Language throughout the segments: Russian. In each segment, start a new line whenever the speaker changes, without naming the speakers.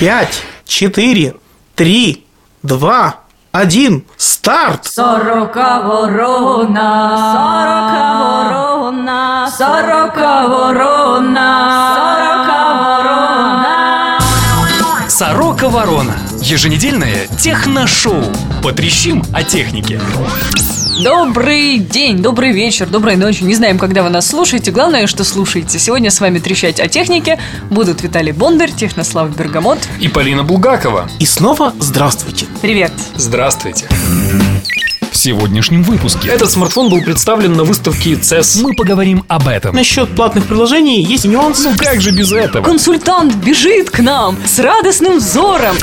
Пять, четыре, три, два, один, старт!
Сорока ворона, сорока ворона, сорока ворона, сорока ворона.
Сорока Ворона. Еженедельное техношоу. Потрещим о технике.
Добрый день, добрый вечер, доброй ночи. Не знаем, когда вы нас слушаете. Главное, что слушаете. Сегодня с вами трещать о технике будут Виталий Бондарь, Технослав Бергамот.
И Полина Булгакова.
И снова здравствуйте.
Привет.
Здравствуйте. В сегодняшнем выпуске
Этот смартфон был представлен на выставке CES.
мы поговорим об этом.
Насчет платных приложений есть нюансы.
Ну как же без этого?
Консультант бежит к нам с радостным взором.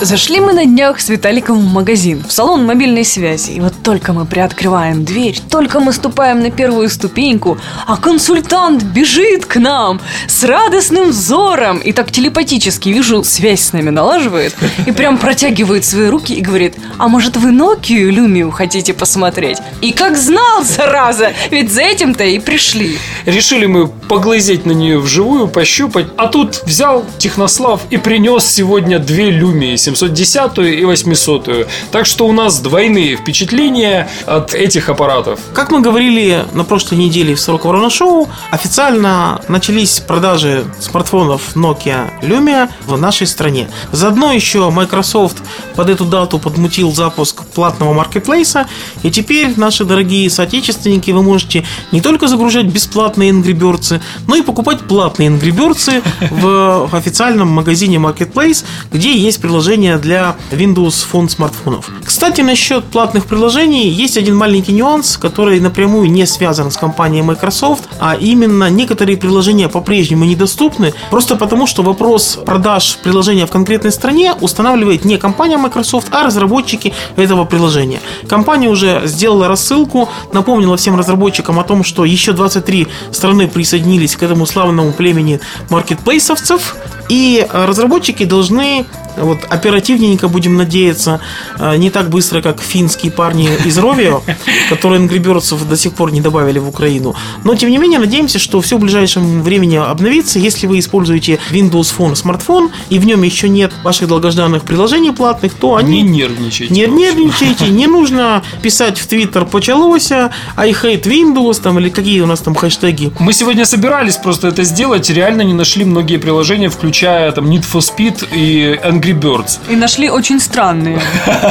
Зашли мы на днях с Виталиком в магазин, в салон мобильной связи. И вот только мы приоткрываем дверь, только мы ступаем на первую ступеньку, а консультант бежит к нам с радостным взором. И так телепатически, вижу, связь с нами налаживает. И прям протягивает свои руки и говорит, а может вы Nokia Lumia хотите посмотреть? И как знал, зараза, ведь за этим-то и пришли.
Решили мы поглазеть на нее вживую, пощупать. А тут взял Технослав и принес сегодня две люмии, 710 и 800. Так что у нас двойные впечатления от этих аппаратов.
Как мы говорили на прошлой неделе в 40 Ворона Шоу, официально начались продажи смартфонов Nokia Lumia в нашей стране. Заодно еще Microsoft под эту дату подмутил запуск платного маркетплейса, и теперь, наши дорогие соотечественники, вы можете не только загружать бесплатные Angry Birds, но и покупать платные Angry Birds в официальном магазине Marketplace, где есть приложение для Windows Phone смартфонов. Кстати, насчет платных приложений есть один маленький нюанс, который напрямую не связан с компанией Microsoft, а именно некоторые приложения по-прежнему недоступны, просто потому что вопрос продаж приложения в конкретной стране устанавливает не компания Microsoft, а разработчики этого приложения. Компания уже сделала рассылку, напомнила всем разработчикам о том, что еще 23 страны присоединились к этому славному племени маркетплейсовцев, и разработчики должны вот оперативненько будем надеяться, э, не так быстро, как финские парни из Ровио, которые Angry Birds до сих пор не добавили в Украину. Но, тем не менее, надеемся, что все в ближайшем времени обновится. Если вы используете Windows Phone смартфон, и в нем еще нет ваших долгожданных приложений платных, то они...
Не нервничайте.
Не нервничайте, не нужно писать в Твиттер «почалось», I hate Windows, там, или какие у нас там хэштеги.
Мы сегодня собирались просто это сделать, реально не нашли многие приложения, включая там Need for Speed и Angry Birds.
И нашли очень странные.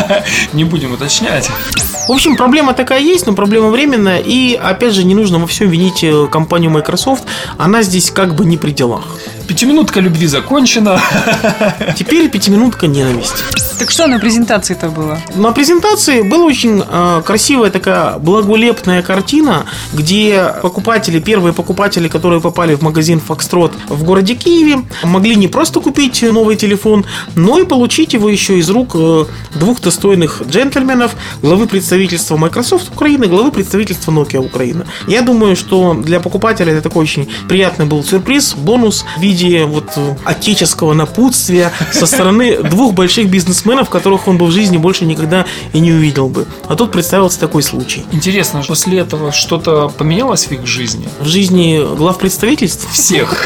Не будем уточнять.
В общем, проблема такая есть, но проблема временная. И, опять же, не нужно во всем винить э, компанию Microsoft. Она здесь как бы не при делах.
Пятиминутка любви закончена.
Теперь пятиминутка ненависти.
Так что на презентации-то было?
На презентации была очень э, красивая такая благолепная картина, где покупатели, первые покупатели, которые попали в магазин Foxtrot в городе Киеве, могли не просто купить новый телефон, но и получить его еще из рук э, двух достойных джентльменов, главы представительства Microsoft Украины, главы представительства Nokia Украины. Я думаю, что для покупателя это такой очень приятный был сюрприз, бонус в виде вот э, отеческого напутствия со стороны двух больших бизнесменов, которых он бы в жизни больше никогда и не увидел бы. А тут представился такой случай.
Интересно, после этого что-то поменялось в их жизни?
В жизни глав представительств
Всех.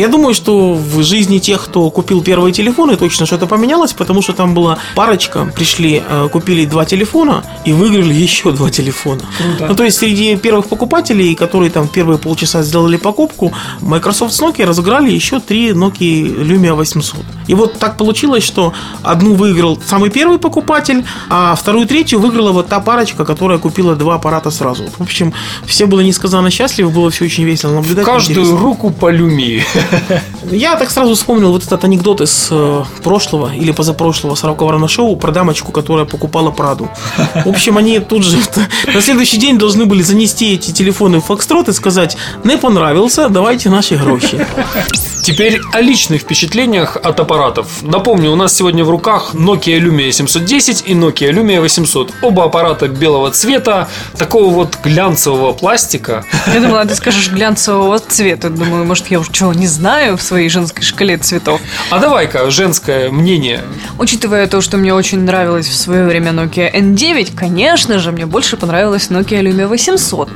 Я думаю, что в жизни тех, кто купил первые телефоны, точно что-то поменялось, потому что там была парочка, пришли, э, купили два телефона и выиграли еще два телефона.
Круто.
Ну, то есть среди первых покупателей, которые там первые полчаса сделали покупку, Microsoft с Nokia разыграли еще три Nokia Lumia 800. И вот так получилось, что одну выиграл самый первый покупатель, а вторую, третью выиграла вот та парочка, которая купила два аппарата сразу. В общем, все были несказанно счастливы, было все очень весело наблюдать.
Каждую
интересно.
руку по люмии.
Я так сразу вспомнил вот этот анекдот из э, прошлого или позапрошлого 40 ворона шоу про дамочку, которая покупала Праду. В общем, они тут же на следующий день должны были занести эти телефоны в Фокстрот и сказать, не понравился, давайте наши гроши.
Теперь о личных впечатлениях от аппаратов. Напомню, у нас сегодня в руках Nokia Lumia 710 и Nokia Lumia 800. Оба аппарата белого цвета, такого вот глянцевого пластика.
Я думала, ты скажешь глянцевого цвета. Думаю, может, я уже чего не знаю в своей женской шкале цветов.
А давай-ка женское мнение.
Учитывая то, что мне очень нравилось в свое время Nokia N9, конечно же, мне больше понравилась Nokia Lumia 800.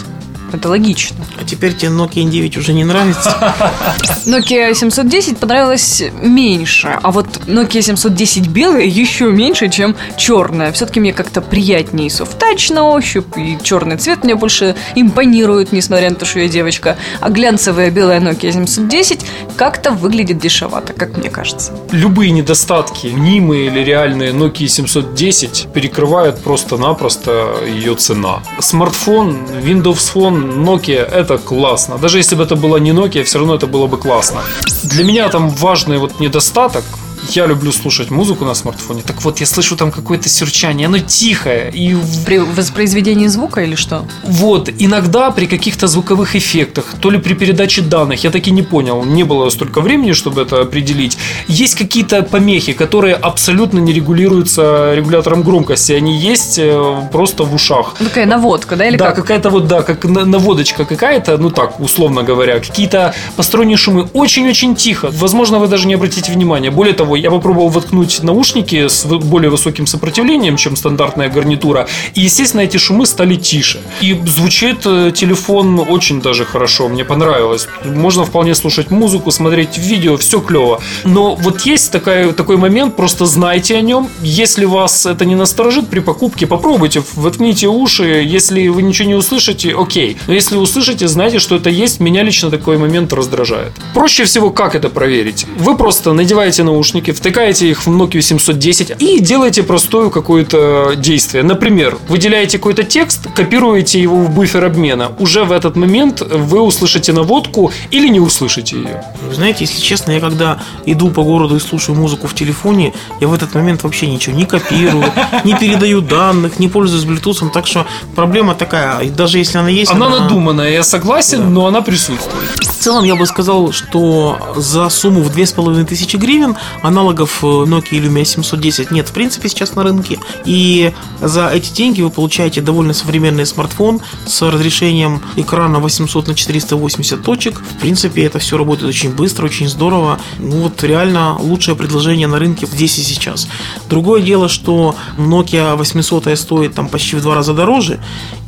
Это логично.
А теперь тебе Nokia N9 уже не нравится.
Nokia 710 понравилось меньше, а вот Nokia 710 белая еще меньше, чем черная. Все-таки мне как-то приятнее touch на ощупь, и черный цвет мне больше импонирует, несмотря на то, что я девочка. А глянцевая белая Nokia 710 как-то выглядит дешевато, как мне кажется.
Любые недостатки, мнимые или реальные Nokia 710 перекрывают просто-напросто ее цена. Смартфон, Windows Phone, Nokia – это классно. Даже если бы это была не Nokia, все равно это было бы классно. Для меня там важный вот недостаток я люблю слушать музыку на смартфоне. Так вот, я слышу там какое-то серчание, оно тихое. И
При воспроизведении звука или что?
вот, иногда при каких-то звуковых эффектах, то ли при передаче данных, я таки не понял, не было столько времени, чтобы это определить. Есть какие-то помехи, которые абсолютно не регулируются регулятором громкости, они есть э, просто в ушах.
Ну, Такая наводка, да, или
да,
как?
какая-то вот, да, как на- наводочка какая-то, ну так, условно говоря, какие-то посторонние шумы, очень-очень тихо. Возможно, вы даже не обратите внимания. Более того, я попробовал воткнуть наушники с более высоким сопротивлением, чем стандартная гарнитура, и, естественно, эти шумы стали тише. И звучит э, телефон очень даже хорошо, мне понравилось. Можно вполне слушать музыку, смотреть видео, все клево. Но вот есть такая, такой момент, просто знайте о нем. Если вас это не насторожит при покупке, попробуйте, воткните уши. Если вы ничего не услышите, окей. Но если услышите, знайте, что это есть. Меня лично такой момент раздражает. Проще всего, как это проверить? Вы просто надеваете наушники, втыкаете их в Nokia 710 и делаете простое какое-то действие. Например, выделяете какой-то текст, копируете его в буфер обмена. Уже в этот момент вы услышите наводку или не услышите ее.
Вы знаете, если честно, я когда иду по городу и слушаю музыку в телефоне, я в этот момент вообще ничего не копирую, не передаю данных, не пользуюсь Bluetooth, так что проблема такая, и даже если она есть...
Она надуманная, я согласен, но она присутствует.
В целом я бы сказал, что за сумму в 2500 гривен аналогов э, Nokia Lumia 710 нет в принципе сейчас на рынке. И за эти деньги вы получаете довольно современный смартфон с разрешением экрана 800 на 480 точек. В принципе, это все работает очень быстро, очень здорово. Ну вот реально лучшее предложение на рынке здесь и сейчас. Другое дело, что Nokia 800 стоит там почти в два раза дороже.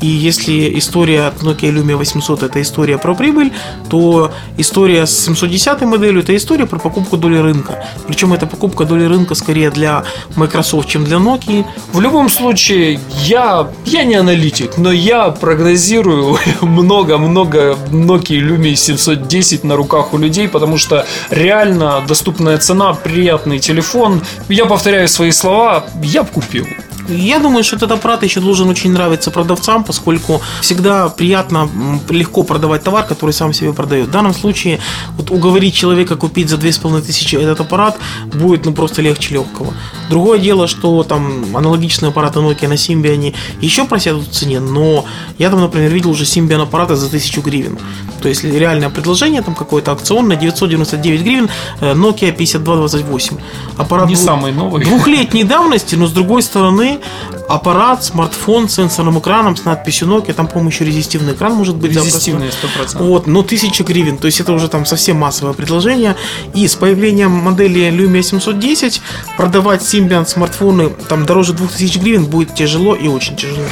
И если история от Nokia Lumia 800 это история про прибыль, то история с 710 моделью это история про покупку доли рынка. Причем это покупка доли рынка скорее для Microsoft, чем для Nokia.
В любом случае, я, я не аналитик, но я прогнозирую много-много Nokia Lumia 710 на руках у людей, потому что реально доступная цена, приятный телефон. Я повторяю свои слова, я купил.
Я думаю, что этот аппарат еще должен очень нравиться продавцам, поскольку всегда приятно, легко продавать товар, который сам себе продает. В данном случае вот уговорить человека купить за 2500 этот аппарат будет ну, просто легче легкого. Другое дело, что там аналогичные аппараты Nokia на Symbian еще просядут в цене, но я там, например, видел уже Symbian аппараты за 1000 гривен. То есть реальное предложение там какое-то акционное, 999 гривен, э, Nokia 5228. Аппарат
Не
двух-
самый новый.
Двухлетней давности, но с другой стороны, аппарат, смартфон с сенсорным экраном с надписью Nokia, там, по-моему, еще резистивный экран может быть. запросто.
Резистивные 100%.
Вот, но 1000 гривен, то есть это уже там совсем массовое предложение. И с появлением модели Lumia 710 продавать Symbian смартфоны там дороже 2000 гривен будет тяжело и очень тяжело.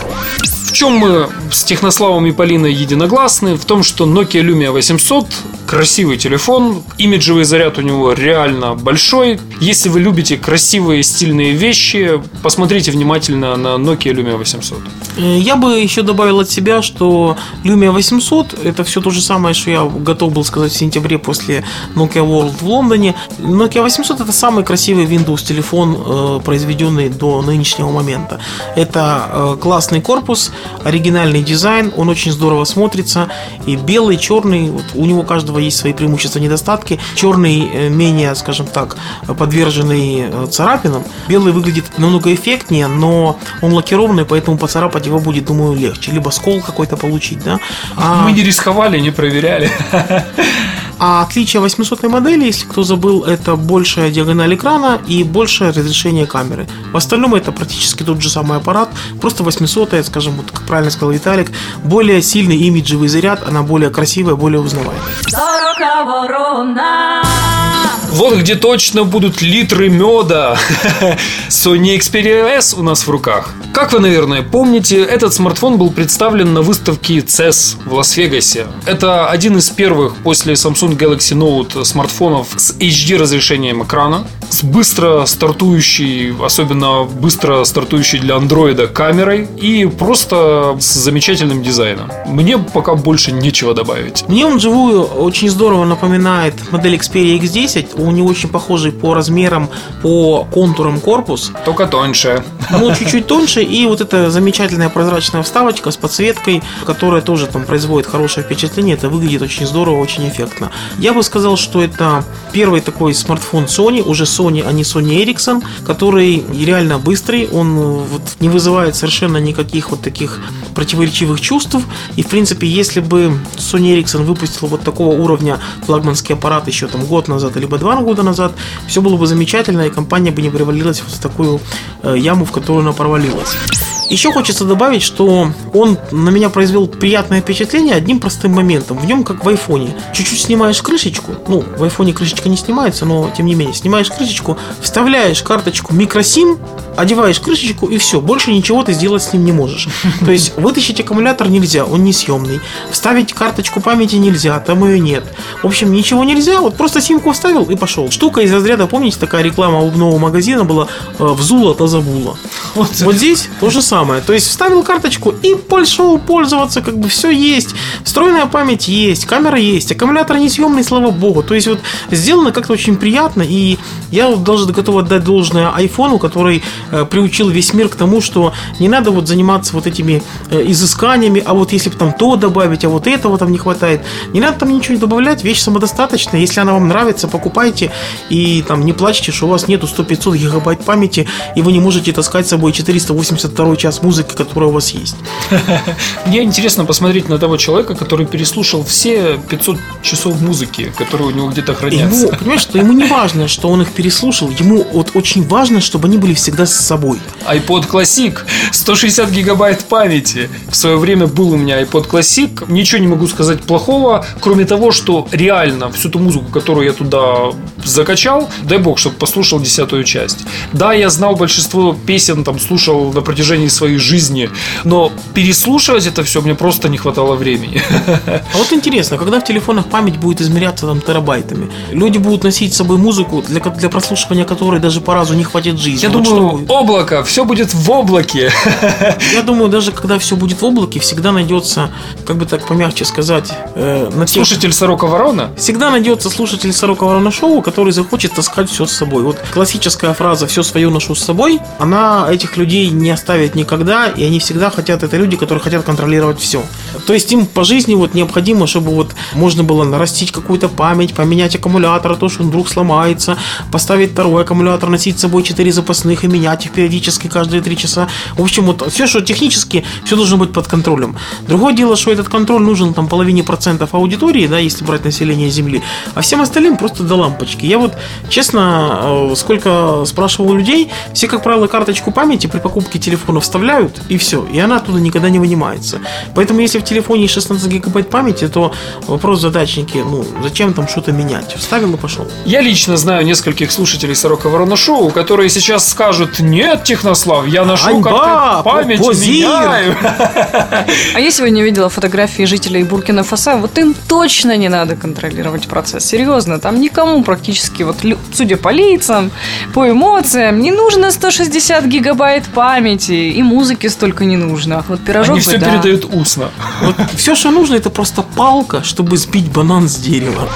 Чем мы с Технославом и Полиной единогласны? В том, что Nokia Lumia 800 красивый телефон, имиджевый заряд у него реально большой. Если вы любите красивые стильные вещи, посмотрите внимательно на Nokia Lumia 800.
Э, Я бы еще добавил от себя, что Lumia 800 это все то же самое, что я готов был сказать в сентябре после Nokia World в Лондоне. Nokia 800 это самый красивый Windows телефон, э, произведенный до нынешнего момента. Это э, классный корпус, оригинальный дизайн, он очень здорово смотрится. И белый, черный, вот у него каждого есть свои преимущества и недостатки. Черный э, менее, скажем так, подверженный э, царапинам. Белый выглядит намного эффектнее, но он лакированный, поэтому поцарапать его будет, думаю, легче. Либо скол какой-то получить, да. А,
Мы не рисковали, не проверяли.
а отличие 800 модели, если кто забыл, это большая диагональ экрана и большее разрешение камеры. В остальном это практически тот же самый аппарат, просто 800, скажем, вот как правильно сказал Виталик, более сильный имиджевый заряд, она более красивая, более узнаваемая.
Сорока ворона.
Вот где точно будут литры меда. Sony Xperia S у нас в руках. Как вы, наверное, помните, этот смартфон был представлен на выставке CES в Лас-Вегасе. Это один из первых после Samsung Galaxy Note смартфонов с HD разрешением экрана, быстро стартующей, особенно быстро стартующей для андроида камерой и просто с замечательным дизайном. Мне пока больше нечего добавить.
Мне он вживую очень здорово напоминает модель Xperia X10. У него очень похожий по размерам, по контурам корпус.
Только тоньше.
Ну, чуть-чуть тоньше. И вот эта замечательная прозрачная вставочка с подсветкой, которая тоже там производит хорошее впечатление. Это выглядит очень здорово, очень эффектно. Я бы сказал, что это первый такой смартфон Sony, уже Sony, а не Sony Ericsson, который реально быстрый. Он э, вот не вызывает совершенно никаких вот таких противоречивых чувств. И, в принципе, если бы Sony Ericsson выпустил вот такого уровня флагманский аппарат еще там год назад, либо два года назад, все было бы замечательно, и компания бы не провалилась в такую э, яму, в которую она провалилась. Еще хочется добавить, что он на меня произвел приятное впечатление одним простым моментом. В нем, как в айфоне, чуть-чуть снимаешь крышечку, ну, в айфоне крышечка не снимается, но тем не менее, снимаешь крышечку, вставляешь карточку микросим, одеваешь крышечку и все, больше ничего ты сделать с ним не можешь. То есть вытащить аккумулятор нельзя, он несъемный. Вставить карточку памяти нельзя, там ее нет. В общем, ничего нельзя, вот просто симку вставил и пошел. Штука из разряда, помните, такая реклама обувного магазина была э, «Взула, то забула». Вот, вот здесь то же самое. То есть вставил карточку и пошел пользоваться, как бы все есть. Встроенная память есть, камера есть, аккумулятор несъемный, слава богу. То есть вот сделано как-то очень приятно, и я вот даже готов отдать должное айфону, который э, приучил весь мир к тому, что не надо вот заниматься вот этими э, изысканиями, а вот если бы там то добавить, а вот этого там не хватает. Не надо там ничего не добавлять, вещь самодостаточная. Если она вам нравится, покупайте и там не плачьте, что у вас нету 100-500 гигабайт памяти, и вы не можете таскать с собой 482 час музыки, которая у вас есть.
Мне интересно посмотреть на того человека, который переслушал все 500 часов музыки, которые у него где-то
Ему,
хранятся.
понимаешь, что ему не важно, что он их переслушал, ему вот очень важно, чтобы они были всегда с собой.
iPod Classic 160 гигабайт памяти. В свое время был у меня iPod Classic. Ничего не могу сказать плохого, кроме того, что реально всю ту музыку, которую я туда закачал, дай бог, чтобы послушал десятую часть. Да, я знал большинство песен, там слушал на протяжении своей жизни, но переслушивать это все мне просто не хватало времени.
А вот интересно, когда в телефонах память будет измеряться там терабайтами, люди будут носить с собой музыку, для, для прослушивания которой даже по разу не хватит жизни.
Я
Вот
думаю, облако, все будет в облаке.
Я думаю, даже когда все будет в облаке, всегда найдется, как бы так помягче сказать, э, на тех-
Слушатель Сорока Ворона
Всегда найдется слушатель Сорока Ворона Шоу, который захочет таскать все с собой. Вот классическая фраза «все свое ношу с собой», она этих людей не оставит никогда, и они всегда хотят, это люди, которые хотят контролировать все. То есть им по жизни вот необходимо, чтобы вот можно было нарастить какую-то память, поменять аккумулятор, а то, что он вдруг сломается, поставить второй аккумулятор, носить с собой 4 запасных и менять их периодически каждые 3 часа. В общем, вот все, что технически, все должно быть под контролем. Другое дело, что этот контроль нужен там половине процентов аудитории, да, если брать население Земли, а всем остальным просто до лампочки. Я вот, честно, э, сколько спрашивал людей, все, как правило, карточку памяти при покупке телефона вставляют, и все, и она оттуда никогда не вынимается. Поэтому, если в телефоне 16 гигабайт памяти, то вопрос задачники, ну, зачем там что-то менять? Вставил и пошел.
Я лично знаю нескольких слушателей Сорока Ворона Шоу, которые сейчас скажут, нет, Технослав, я карты памяти,
позир».
меняю.
А я сегодня видела фотографии жителей Буркина-Фасо. Вот им точно не надо контролировать процесс. Серьезно, там никому практически, вот судя по лицам, по эмоциям, не нужно 160 гигабайт памяти. И музыки столько не нужно. Вот пирожок
Они
бы,
все
да.
передают устно.
Вот все, что нужно, это просто палка, чтобы сбить банан с дерева.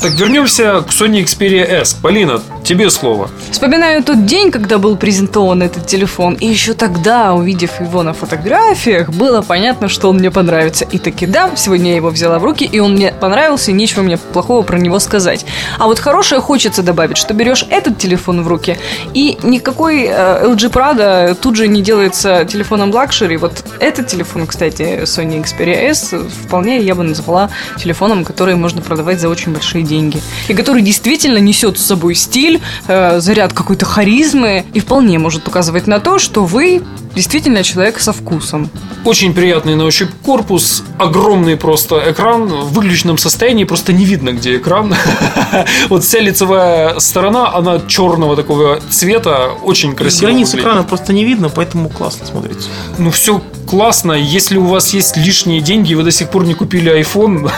Так, вернемся к Sony Xperia S. Полина, тебе слово.
Вспоминаю тот день, когда был презентован этот телефон, и еще тогда, увидев его на фотографиях, было понятно, что он мне понравится. И таки да, сегодня я его взяла в руки, и он мне понравился, и нечего мне плохого про него сказать. А вот хорошее хочется добавить, что берешь этот телефон в руки, и никакой э, LG Prada тут же не делается телефоном luxury. Вот этот телефон, кстати, Sony Xperia S, вполне я бы назвала телефоном, который можно продавать за очень большие деньги. И который действительно несет с собой стиль, э, заряд какой-то харизмы и вполне может указывать на то, что вы действительно человек со вкусом.
Очень приятный на ощупь корпус, огромный просто экран, в выключенном состоянии просто не видно, где экран. Вот вся лицевая сторона, она черного такого цвета, очень красиво
Границ экрана просто не видно, поэтому классно смотрится.
Ну, все классно. Если у вас есть лишние деньги, и вы до сих пор не купили iPhone,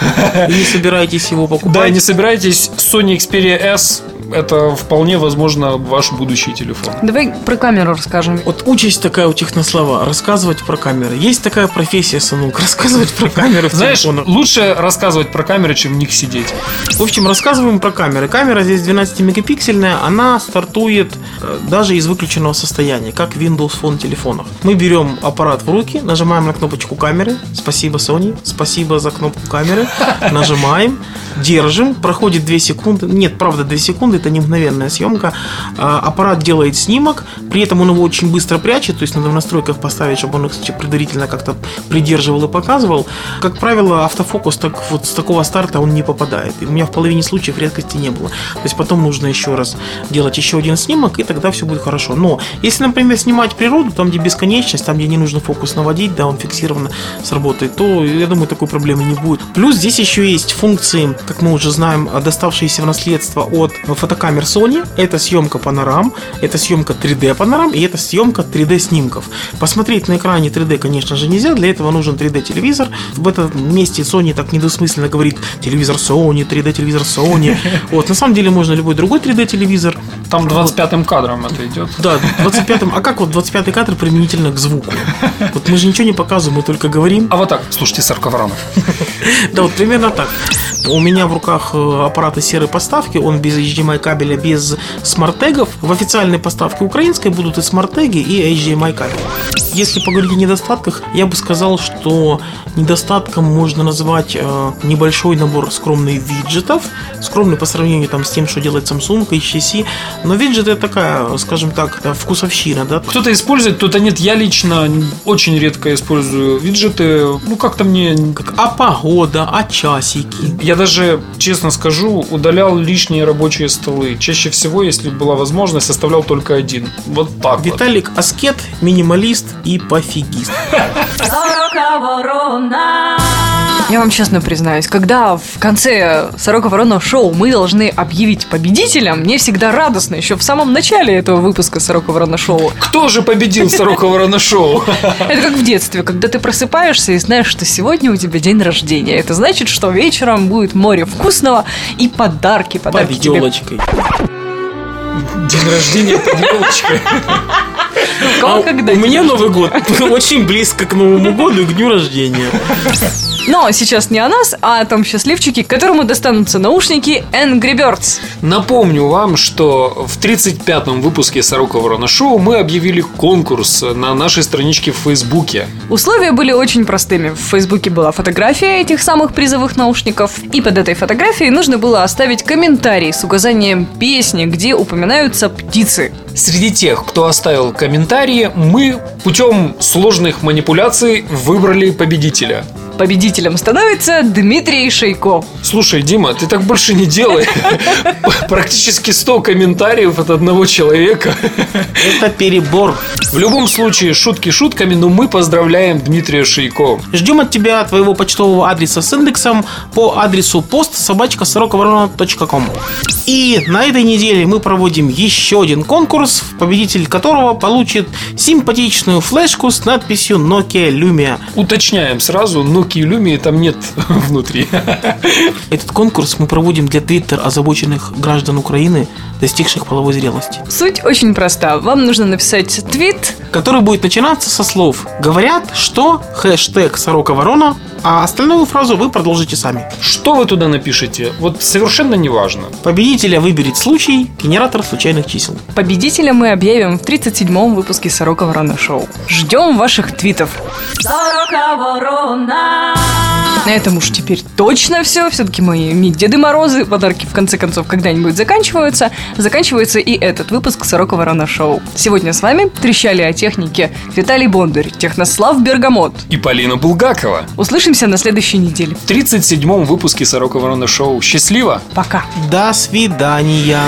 И не собираетесь его покупать.
да, не собирайтесь, Sony Xperia S это вполне возможно ваш будущий телефон.
Давай про камеру расскажем.
Вот участь такая у технослова рассказывать про камеры. Есть такая профессия, сынок, рассказывать про камеры в
Знаешь, лучше рассказывать про камеры, чем в них сидеть.
В общем, рассказываем про камеры. Камера здесь 12-мегапиксельная, она стартует э, даже из выключенного состояния, как Windows Phone телефонах. Мы берем аппарат в руки, нажимаем на кнопочку камеры. Спасибо, Sony. Спасибо за кнопку камеры. Нажимаем, держим, проходит 2 секунды. Нет, правда, 2 секунды, это не мгновенная съемка. А, Аппарат делает снимок, при этом он его очень быстро прячет, то есть надо в настройках поставить, чтобы он их кстати, предварительно как-то придерживал и показывал. Как правило, автофокус так вот с такого старта он не попадает. И у меня в половине случаев редкости не было. То есть потом нужно еще раз делать еще один снимок, и тогда все будет хорошо. Но если, например, снимать природу, там, где бесконечность, там, где не нужно фокус наводить, да, он фиксированно сработает, то, я думаю, такой проблемы не будет. Плюс здесь еще есть функции, как мы уже знаем, доставшиеся в наследство от фотокамер Sony. Это съемка панорам, это съемка 3D панорам и это съемка 3D снимков. Посмотреть на экране 3D, конечно же, нельзя, для этого нужен 3D телевизор. В этом месте Sony так недосмысленно говорит телевизор Sony, 3D телевизор Sony. Вот, на самом деле можно любой другой 3D телевизор.
Там 25-м кадром это идет.
Да, 25-м. А как вот 25-й кадр применительно к звуку? Вот мы же ничего не показываем, мы только говорим.
А вот так, слушайте, Сарковоронов.
Да, вот примерно так. У меня в руках э, аппараты серой поставки, он без HDMI кабеля, без смарт-тегов. В официальной поставке украинской будут и смарт-теги, и HDMI кабель. Если поговорить о недостатках, я бы сказал, что недостатком можно назвать э, небольшой набор скромных виджетов, скромный по сравнению там, с тем, что делает Samsung, HTC, но виджеты такая, скажем так, э, вкусовщина, да,
Кто-то использует, кто-то нет. Я лично очень редко использую виджеты. Ну, как-то мне...
а погода, а часики.
Я даже, честно скажу, удалял лишние рабочие столы. Чаще всего, если была возможность, оставлял только один. Вот так вот.
Виталик аскет, минималист и пофигист.
Сорока ворона.
Я вам честно признаюсь, когда в конце Сорока Ворона шоу мы должны объявить победителя, мне всегда радостно, еще в самом начале этого выпуска Сорока Ворона шоу.
Кто же победил Сорока Ворона Шоу?
Это как в детстве, когда ты просыпаешься и знаешь, что сегодня у тебя день рождения. Это значит, что вечером будет море вкусного и подарки.
Под
Подарки тебе.
День рождения под елочкой.
А у меня Новый год очень близко к Новому году и к дню рождения.
Но сейчас не о нас, а о том счастливчике, которому достанутся наушники Angry Birds.
Напомню вам, что в 35-м выпуске Сорока Ворона Шоу мы объявили конкурс на нашей страничке в Фейсбуке.
Условия были очень простыми. В Фейсбуке была фотография этих самых призовых наушников, и под этой фотографией нужно было оставить комментарий с указанием песни, где упоминаются птицы.
Среди тех, кто оставил комментарии, мы путем сложных манипуляций выбрали победителя.
Победителем становится Дмитрий Шейко.
Слушай, Дима, ты так больше не делай. Практически 100 комментариев от одного человека.
Это перебор.
В любом случае, шутки шутками, но мы поздравляем Дмитрия Шейко.
Ждем от тебя твоего почтового адреса с индексом по адресу пост собачка И на этой неделе мы проводим еще один конкурс, победитель которого получит симпатичную флешку с надписью Nokia Lumia.
Уточняем сразу, Nokia Lumia там нет внутри.
Этот конкурс мы проводим для твиттер озабоченных граждан Украины, достигших половой зрелости.
Суть очень проста. Вам нужно написать твит,
который будет начинаться со слов «Говорят, что хэштег «Сорока ворона», а остальную фразу вы продолжите сами.
Что вы туда напишете? Вот совершенно не важно.
Победителя выберет случай, генератор случайных чисел.
победителя мы объявим в 37-м выпуске Сорока Ворона Шоу. Ждем ваших твитов.
Сорока ворона.
На этом уж теперь точно все. Все-таки не Деды Морозы. Подарки, в конце концов, когда-нибудь заканчиваются. Заканчивается и этот выпуск Сорока Ворона Шоу. Сегодня с вами трещали о технике Виталий Бондарь, Технослав Бергамот.
И Полина Булгакова.
Услышимся на следующей неделе.
В 37-м выпуске Сорока Ворона Шоу. Счастливо!
Пока.
До свидания.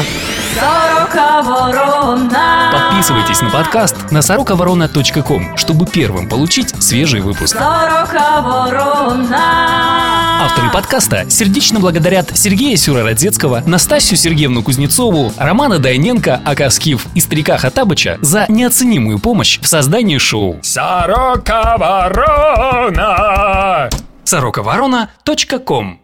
Сорока ворона.
Подписывайтесь на подкаст на сороковорона.ком, чтобы первым получить свежий выпуск.
Сорока ворона.
Авторы подкаста сердечно благодарят Сергея Сюрородецкого, Настасью Сергеевну Кузнецову, Романа Дайненко, Акаскив и Старика Хатабыча за неоценимую помощь в создании шоу.
Сорока ворона!
сороковорона.ком